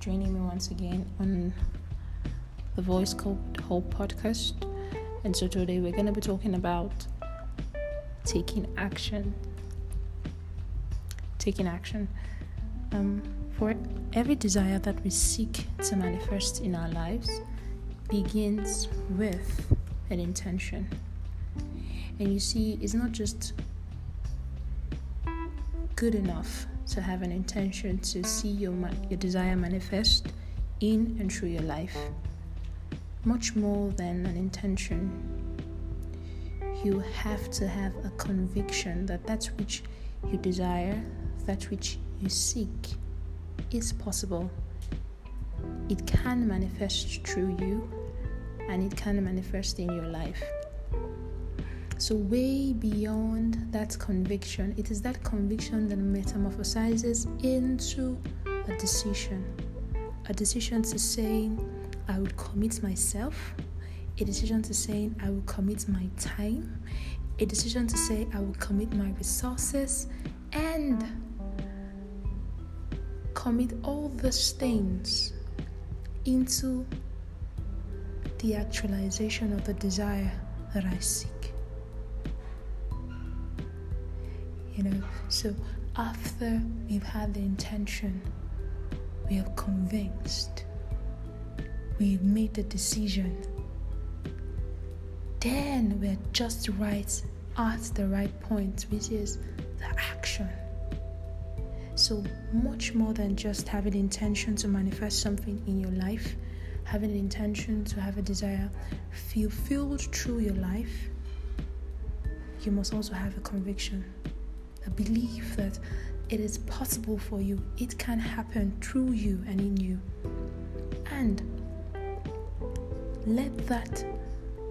joining me once again on the Voice Called Hope podcast. And so today we're going to be talking about taking action. Taking action. Um, for every desire that we seek to manifest in our lives begins with an intention. And you see, it's not just good enough to have an intention to see your, your desire manifest in and through your life. Much more than an intention, you have to have a conviction that that which you desire, that which you seek, is possible. It can manifest through you and it can manifest in your life. So, way beyond that conviction, it is that conviction that metamorphosizes into a decision. A decision to saying, I would commit myself, a decision to saying, I will commit my time, a decision to say, I will commit my resources, and commit all these things into the actualization of the desire that I seek. You know. So after we've had the intention, we are convinced, we've made the decision, then we're just right at the right point, which is the action. So, much more than just having intention to manifest something in your life, having an intention to have a desire fulfilled through your life, you must also have a conviction a belief that it is possible for you, it can happen through you and in you. And let that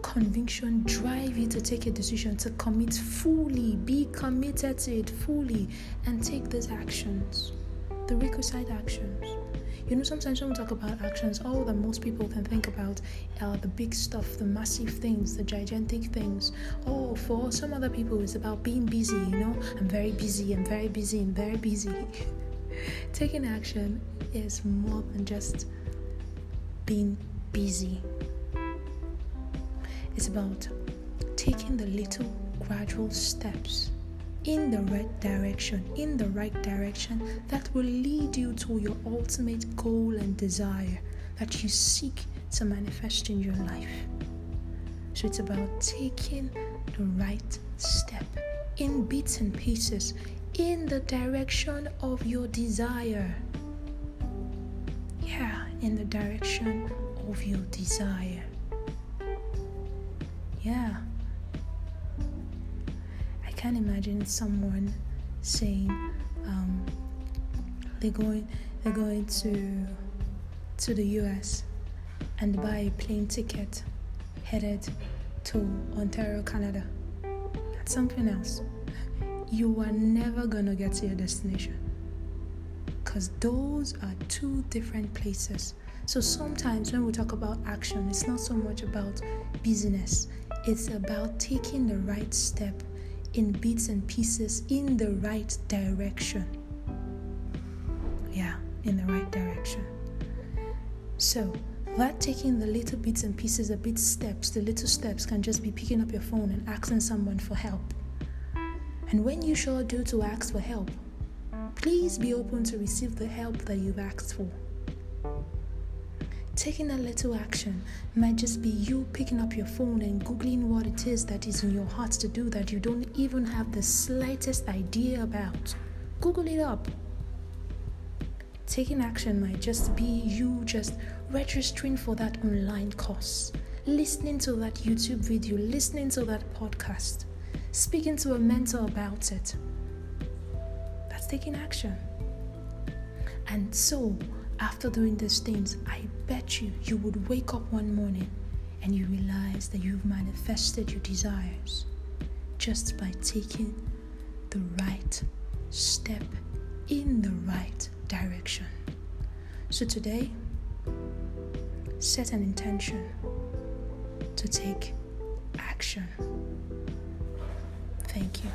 conviction drive you to take a decision to commit fully, be committed to it fully, and take those actions, the requisite actions. You know, sometimes when we talk about actions, all that most people can think about are the big stuff, the massive things, the gigantic things. Oh, for some other people, it's about being busy, you know, I'm very busy, I'm very busy, I'm very busy. Taking action is more than just being busy, it's about taking the little gradual steps in the right direction, in the right direction that will lead you to your ultimate goal and desire that you seek to manifest in your life. So it's about taking the right step in bits and pieces in the direction of your desire. Yeah, in the direction of your desire. Can't imagine someone saying um, they're going they're going to to the US and buy a plane ticket headed to Ontario, Canada. That's something else. You are never gonna get to your destination because those are two different places. So sometimes when we talk about action, it's not so much about business, it's about taking the right step in bits and pieces in the right direction. Yeah, in the right direction. So, that taking the little bits and pieces, the bit steps, the little steps can just be picking up your phone and asking someone for help. And when you sure do to ask for help, please be open to receive the help that you've asked for. Taking a little action might just be you picking up your phone and Googling what it is that is in your heart to do that you don't even have the slightest idea about. Google it up. Taking action might just be you just registering for that online course, listening to that YouTube video, listening to that podcast, speaking to a mentor about it. That's taking action. And so, after doing these things, I bet you you would wake up one morning and you realize that you've manifested your desires just by taking the right step in the right direction. So today, set an intention to take action. Thank you.